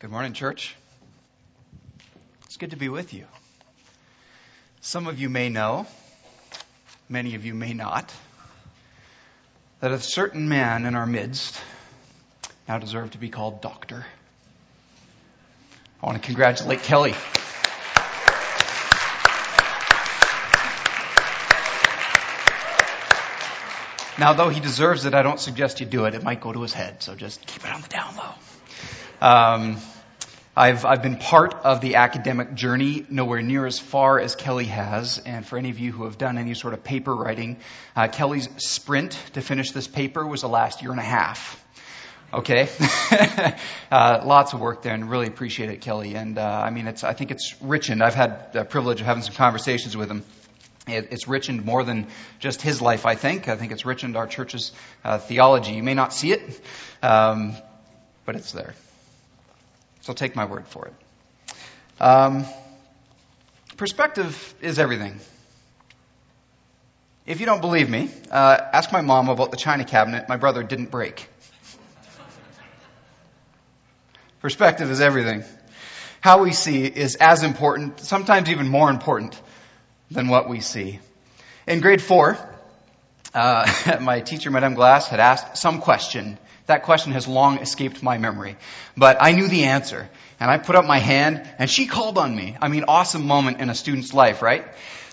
Good morning, church. It's good to be with you. Some of you may know, many of you may not, that a certain man in our midst now deserves to be called doctor. I want to congratulate Kelly. Now, though he deserves it, I don't suggest you do it. It might go to his head, so just keep it on the down low. Um, I've, I've been part of the academic journey nowhere near as far as Kelly has. And for any of you who have done any sort of paper writing, uh, Kelly's sprint to finish this paper was the last year and a half. Okay, uh, lots of work there, and really appreciate it, Kelly. And uh, I mean, it's I think it's richened. I've had the privilege of having some conversations with him. It, it's richened more than just his life. I think. I think it's richened our church's uh, theology. You may not see it, um, but it's there. So take my word for it. Um, perspective is everything. If you don't believe me, uh, ask my mom about the china cabinet my brother didn't break. Perspective is everything. How we see is as important, sometimes even more important than what we see. In grade four, uh, my teacher, Madame Glass, had asked some question that question has long escaped my memory. But I knew the answer. And I put up my hand and she called on me. I mean, awesome moment in a student's life, right?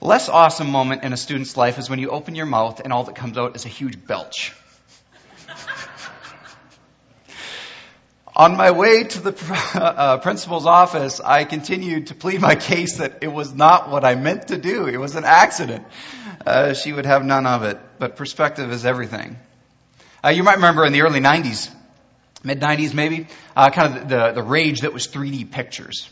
Less awesome moment in a student's life is when you open your mouth and all that comes out is a huge belch. On my way to the uh, principal's office, I continued to plead my case that it was not what I meant to do. It was an accident. Uh, she would have none of it. But perspective is everything. Uh, you might remember in the early 90s, mid 90s maybe, uh, kind of the, the rage that was 3D pictures.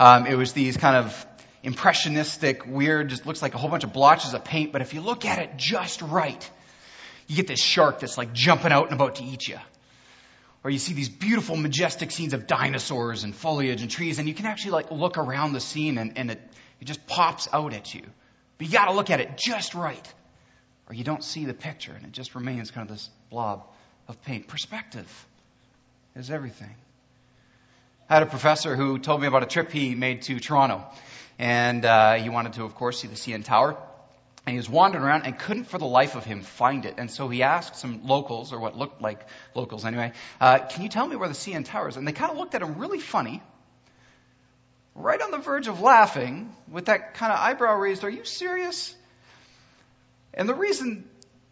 Um, it was these kind of impressionistic, weird, just looks like a whole bunch of blotches of paint, but if you look at it just right, you get this shark that's like jumping out and about to eat you. Or you see these beautiful, majestic scenes of dinosaurs and foliage and trees, and you can actually like look around the scene and, and it, it just pops out at you. But you gotta look at it just right or you don't see the picture and it just remains kind of this blob of paint. Perspective is everything. I had a professor who told me about a trip he made to Toronto. And uh, he wanted to, of course, see the CN Tower. And he was wandering around and couldn't for the life of him find it. And so he asked some locals, or what looked like locals anyway, uh, can you tell me where the CN Tower is? And they kind of looked at him really funny, right on the verge of laughing, with that kind of eyebrow raised. Are you serious? And the reason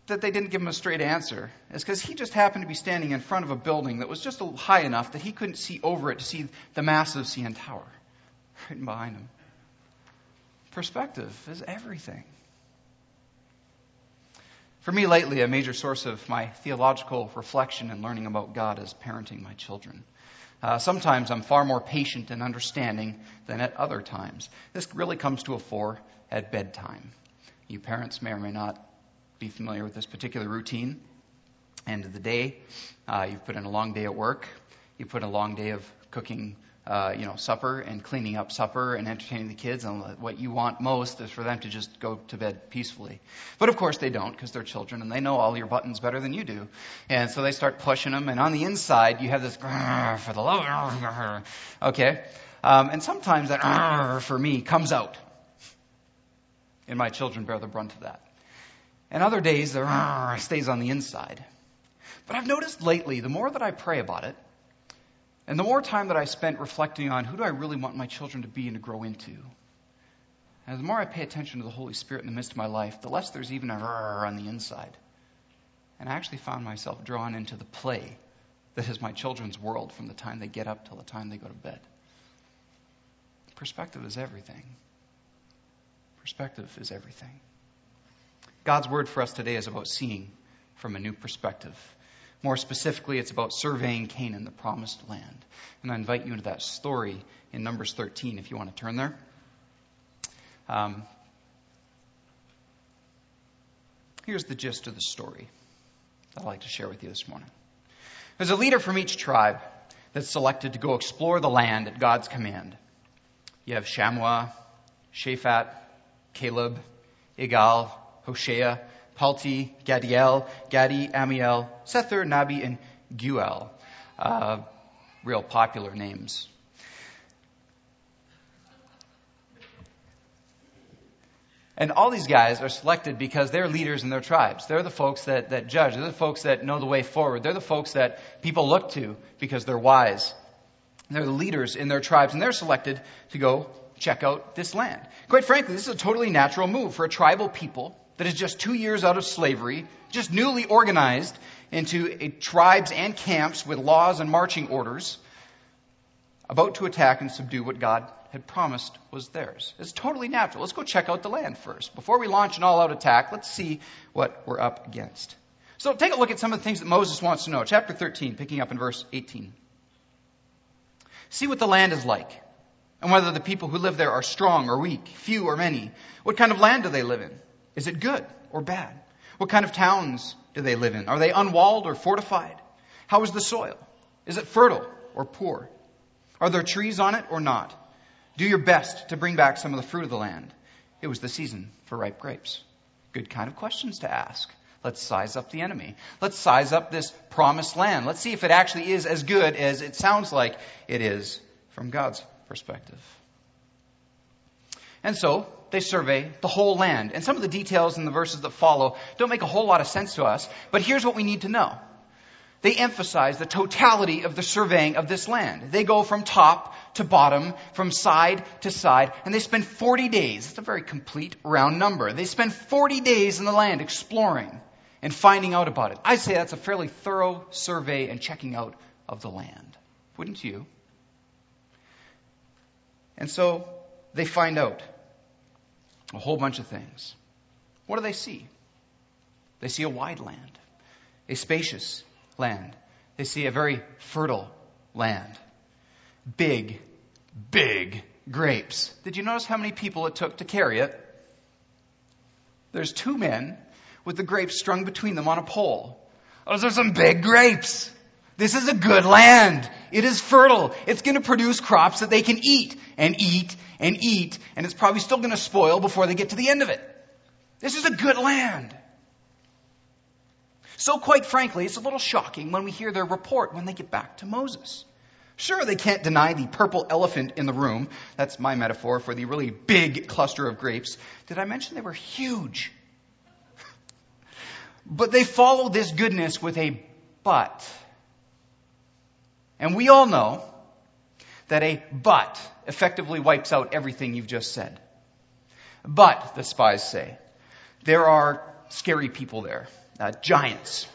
that they didn't give him a straight answer is because he just happened to be standing in front of a building that was just high enough that he couldn't see over it to see the massive CN Tower right behind him. Perspective is everything. For me lately, a major source of my theological reflection and learning about God is parenting my children. Uh, sometimes I'm far more patient and understanding than at other times. This really comes to a fore at bedtime. You parents may or may not be familiar with this particular routine. End of the day, uh, you've put in a long day at work. You put in a long day of cooking, uh, you know, supper and cleaning up supper and entertaining the kids. And what you want most is for them to just go to bed peacefully. But of course they don't because they're children and they know all your buttons better than you do. And so they start pushing them. And on the inside, you have this for the love. Okay. Um, and sometimes that for me comes out and my children bear the brunt of that. And other days, the stays on the inside. But I've noticed lately, the more that I pray about it, and the more time that I spent reflecting on who do I really want my children to be and to grow into, and the more I pay attention to the Holy Spirit in the midst of my life, the less there's even a on the inside. And I actually found myself drawn into the play that is my children's world from the time they get up till the time they go to bed. Perspective is everything. Perspective is everything. God's word for us today is about seeing from a new perspective. More specifically, it's about surveying Canaan, the promised land. And I invite you into that story in Numbers 13 if you want to turn there. Um, here's the gist of the story I'd like to share with you this morning. There's a leader from each tribe that's selected to go explore the land at God's command. You have Shammua, Shaphat, Caleb, Igal, Hoshea, Palti, Gaddiel, Gaddi, Ammiel, Sethur, Nahbi, and Geuel. Uh, real popular names. And all these guys are selected because they're leaders in their tribes. They're the folks that, that judge. They're the folks that know the way forward. They're the folks that people look to because they're wise. They're the leaders in their tribes, and they're selected to go check out this land. Quite frankly, this is a totally natural move for a tribal people that is just two years out of slavery, just newly organized into tribes and camps with laws and marching orders, about to attack and subdue what God had promised was theirs. It's totally natural. Let's go check out the land first. Before we launch an all out attack, let's see what we're up against. So take a look at some of the things that Moses wants to know. Chapter 13, picking up in verse 18. See what the land is like, and whether the people who live there are strong or weak, few or many. What kind of land do they live in? Is it good or bad? What kind of towns do they live in? Are they unwalled or fortified? How is the soil? Is it fertile or poor? Are there trees on it or not? Do your best to bring back some of the fruit of the land. It was the season for ripe grapes. Good kind of questions to ask. Let's size up the enemy. Let's size up this promised land. Let's see if it actually is as good as it sounds like it is from God's perspective. And so they survey the whole land. And some of the details in the verses that follow don't make a whole lot of sense to us, but here's what we need to know. They emphasize the totality of the surveying of this land. They go from top to bottom, from side to side, and they spend 40 days. It's a very complete round number. They spend 40 days in the land exploring and finding out about it. I'd say that's a fairly thorough survey and checking out of the land. Wouldn't you? And so they find out a whole bunch of things. What do they see? They see a wide land, a spacious land. They see a very fertile land. Big, big grapes. Did you notice how many people it took to carry it? There's two men with the grapes strung between them on a pole. Those are some big grapes. This is a good land. It is fertile. It's going to produce crops that they can eat and eat and eat, and it's probably still going to spoil before they get to the end of it. This is a good land. So, quite frankly, it's a little shocking when we hear their report when they get back to Moses. Sure, they can't deny the purple elephant in the room. That's my metaphor for the really big cluster of grapes. Did I mention they were huge? but they follow this goodness with a but. And we all know that a but effectively wipes out everything you've just said. But, the spies say, there are scary people there uh, giants,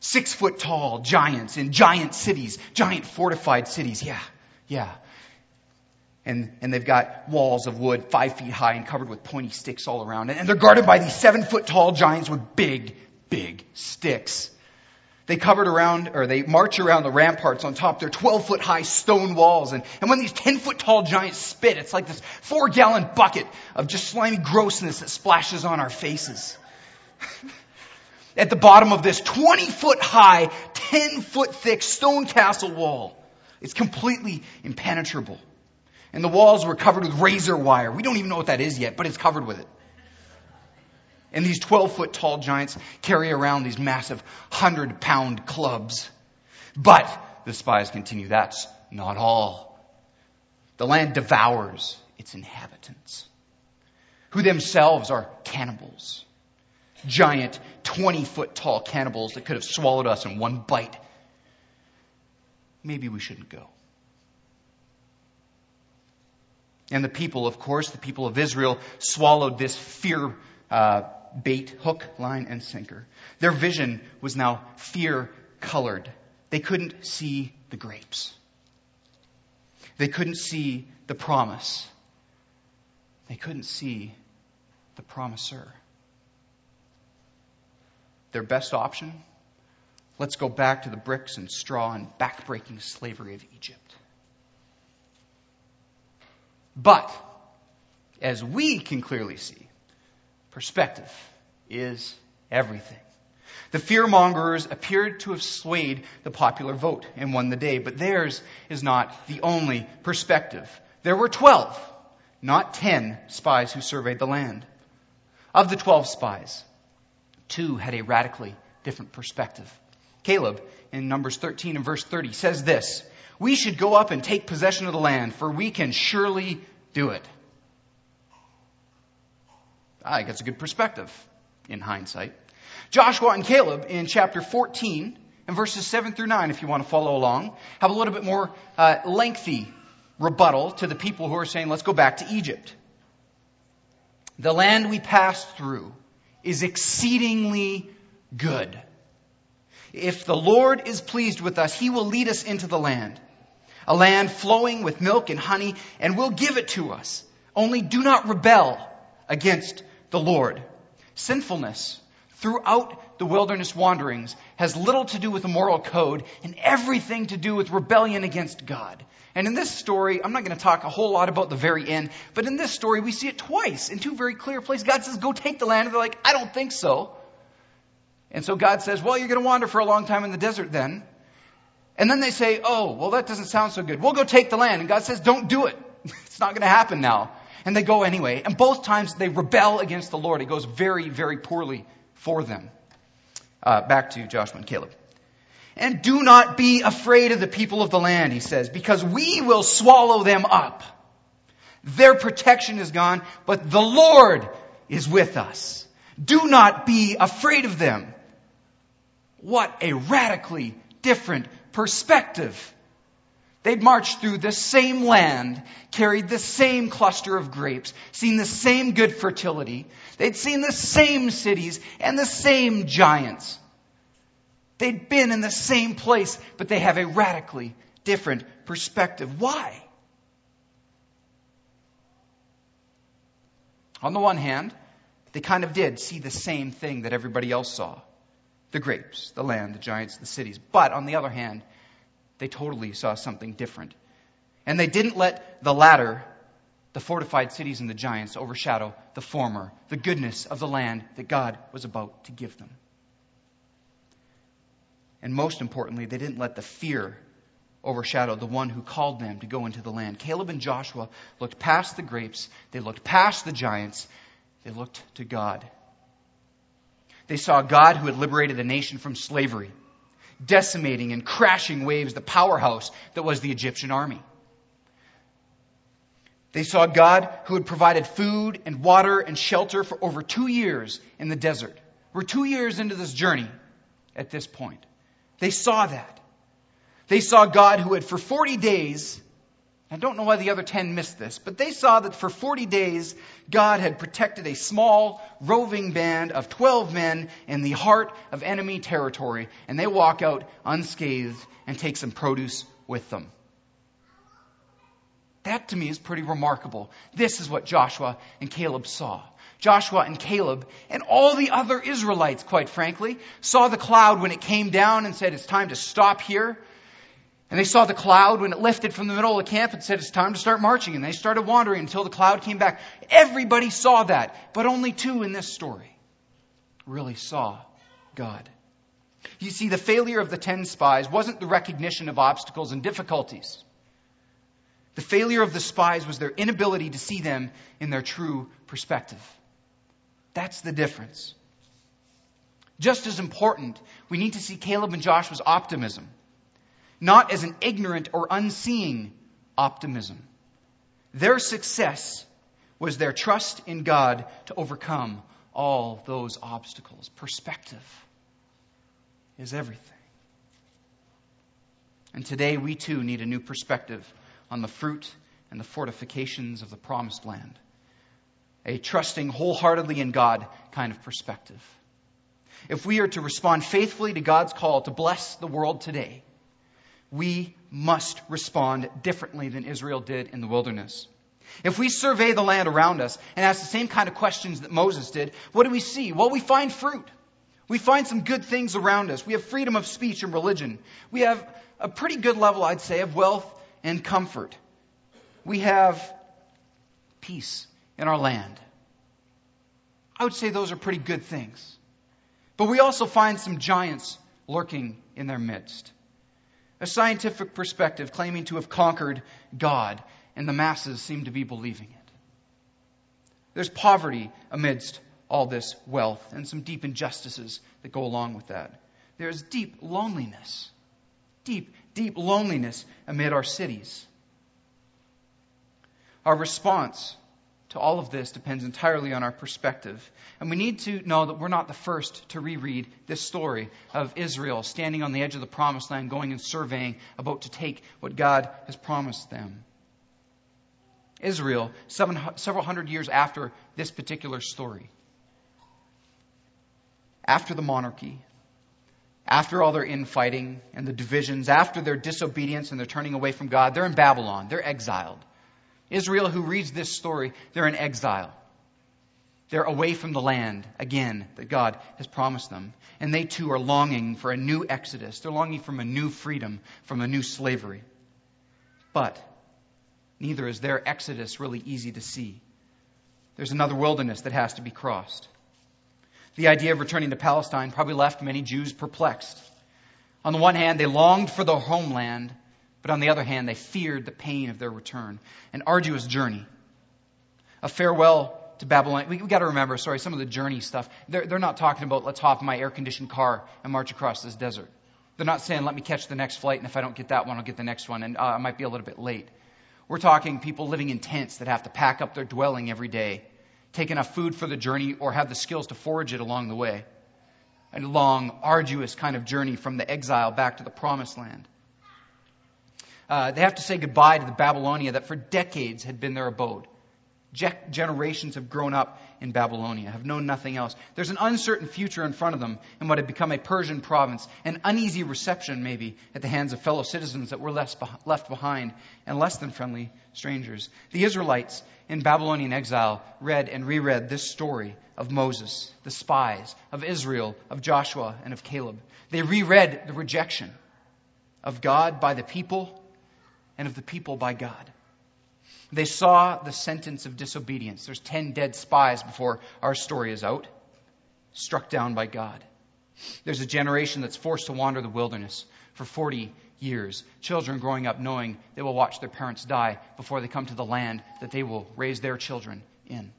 six foot tall giants in giant cities, giant fortified cities. Yeah, yeah. And, and they've got walls of wood five feet high and covered with pointy sticks all around. And they're guarded by these seven foot tall giants with big, big sticks. They covered around, or they march around the ramparts on top. They're 12 foot high stone walls. And, and when these 10 foot tall giants spit, it's like this four gallon bucket of just slimy grossness that splashes on our faces. at the bottom of this 20 foot high, 10 foot thick stone castle wall. It's completely impenetrable. And the walls were covered with razor wire. We don't even know what that is yet, but it's covered with it. And these 12 foot tall giants carry around these massive 100 pound clubs. But, the spies continue, that's not all. The land devours its inhabitants, who themselves are cannibals giant, 20 foot tall cannibals that could have swallowed us in one bite. Maybe we shouldn't go. And the people, of course, the people of Israel swallowed this fear uh, bait, hook, line, and sinker. Their vision was now fear colored. They couldn't see the grapes. They couldn't see the promise. They couldn't see the promiser their best option? Let's go back to the bricks and straw and backbreaking slavery of Egypt. But, as we can clearly see, perspective is everything. The fearmongers appeared to have swayed the popular vote and won the day, but theirs is not the only perspective. There were 12, not 10 spies who surveyed the land. Of the 12 spies, two had a radically different perspective. Caleb, in Numbers 13 and verse 30, says this We should go up and take possession of the land, for we can surely do it. I think that's a good perspective in hindsight. Joshua and Caleb in chapter 14 and verses 7 through 9, if you want to follow along, have a little bit more uh, lengthy rebuttal to the people who are saying, let's go back to Egypt. The land we passed through is exceedingly good. If the Lord is pleased with us, He will lead us into the land, a land flowing with milk and honey, and will give it to us. Only do not rebel against the Lord. Sinfulness throughout the wilderness wanderings has little to do with the moral code and everything to do with rebellion against God. And in this story, I'm not going to talk a whole lot about the very end, but in this story, we see it twice in two very clear places. God says, Go take the land. And they're like, I don't think so. And so God says, Well, you're going to wander for a long time in the desert then. And then they say, Oh, well, that doesn't sound so good. We'll go take the land. And God says, Don't do it. it's not going to happen now. And they go anyway. And both times they rebel against the Lord. It goes very, very poorly for them. Uh, back to Joshua and Caleb. And do not be afraid of the people of the land, he says, because we will swallow them up. Their protection is gone, but the Lord is with us. Do not be afraid of them. What a radically different perspective. They'd marched through the same land, carried the same cluster of grapes, seen the same good fertility. They'd seen the same cities and the same giants. They'd been in the same place, but they have a radically different perspective. Why? On the one hand, they kind of did see the same thing that everybody else saw the grapes, the land, the giants, the cities. But on the other hand, they totally saw something different. And they didn't let the latter, the fortified cities and the giants, overshadow the former, the goodness of the land that God was about to give them. And most importantly, they didn't let the fear overshadow the one who called them to go into the land. Caleb and Joshua looked past the grapes, they looked past the giants, they looked to God. They saw God who had liberated the nation from slavery, decimating and crashing waves the powerhouse that was the Egyptian army. They saw God who had provided food and water and shelter for over two years in the desert. We're two years into this journey at this point. They saw that. They saw God who had for 40 days, I don't know why the other 10 missed this, but they saw that for 40 days, God had protected a small, roving band of 12 men in the heart of enemy territory, and they walk out unscathed and take some produce with them. That to me is pretty remarkable. This is what Joshua and Caleb saw. Joshua and Caleb and all the other Israelites, quite frankly, saw the cloud when it came down and said, it's time to stop here. And they saw the cloud when it lifted from the middle of the camp and said, it's time to start marching. And they started wandering until the cloud came back. Everybody saw that, but only two in this story really saw God. You see, the failure of the ten spies wasn't the recognition of obstacles and difficulties. The failure of the spies was their inability to see them in their true perspective. That's the difference. Just as important, we need to see Caleb and Joshua's optimism, not as an ignorant or unseeing optimism. Their success was their trust in God to overcome all those obstacles. Perspective is everything. And today we too need a new perspective on the fruit and the fortifications of the promised land a trusting wholeheartedly in God kind of perspective. If we are to respond faithfully to God's call to bless the world today, we must respond differently than Israel did in the wilderness. If we survey the land around us and ask the same kind of questions that Moses did, what do we see? Well, we find fruit. We find some good things around us. We have freedom of speech and religion. We have a pretty good level, I'd say, of wealth and comfort. We have peace in our land. I would say those are pretty good things. But we also find some giants lurking in their midst. A scientific perspective claiming to have conquered God, and the masses seem to be believing it. There's poverty amidst all this wealth and some deep injustices that go along with that. There's deep loneliness, deep deep loneliness amid our cities. Our response to all of this depends entirely on our perspective. And we need to know that we're not the first to reread this story of Israel standing on the edge of the promised land, going and surveying, about to take what God has promised them. Israel, seven, several hundred years after this particular story, after the monarchy, after all their infighting and the divisions, after their disobedience and their turning away from God, they're in Babylon. They're exiled. Israel, who reads this story, they're in exile. They're away from the land, again, that God has promised them. And they too are longing for a new exodus. They're longing for a new freedom, from a new slavery. But neither is their exodus really easy to see. There's another wilderness that has to be crossed. The idea of returning to Palestine probably left many Jews perplexed. On the one hand, they longed for their homeland, but on the other hand, they feared the pain of their return. An arduous journey. A farewell to Babylon. We, we got to remember, sorry, some of the journey stuff. They're, they're not talking about let's hop in my air conditioned car and march across this desert. They're not saying let me catch the next flight, and if I don't get that one, I'll get the next one, and uh, I might be a little bit late. We're talking people living in tents that have to pack up their dwelling every day, take enough food for the journey, or have the skills to forage it along the way. A long, arduous kind of journey from the exile back to the promised land. Uh, they have to say goodbye to the Babylonia that for decades had been their abode. Je- generations have grown up in Babylonia, have known nothing else. There's an uncertain future in front of them in what had become a Persian province, an uneasy reception, maybe, at the hands of fellow citizens that were left behind, and less than friendly strangers. The Israelites in Babylonian exile read and reread this story of Moses, the spies, of Israel, of Joshua, and of Caleb. They reread the rejection of God by the people and of the people by God. They saw the sentence of disobedience. There's 10 dead spies before our story is out, struck down by God. There's a generation that's forced to wander the wilderness for 40 years. Children growing up knowing they will watch their parents die before they come to the land that they will raise their children in.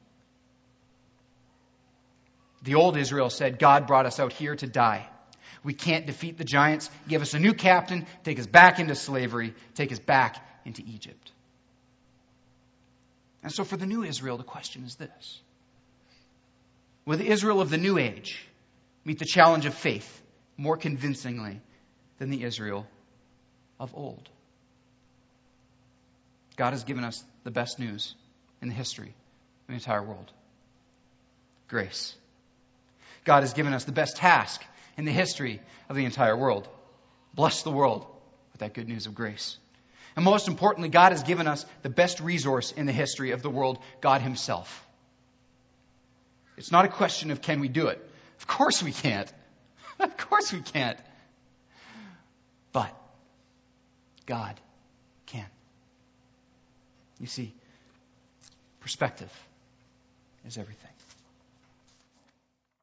The old Israel said, God brought us out here to die. We can't defeat the giants. Give us a new captain, take us back into slavery, take us back into Egypt. And so for the new Israel, the question is this Will the Israel of the new age meet the challenge of faith more convincingly than the Israel of old? God has given us the best news in the history of the entire world grace. God has given us the best task in the history of the entire world. Bless the world with that good news of grace. And most importantly, God has given us the best resource in the history of the world God Himself. It's not a question of can we do it? Of course we can't. of course we can't. But God can. You see, perspective is everything.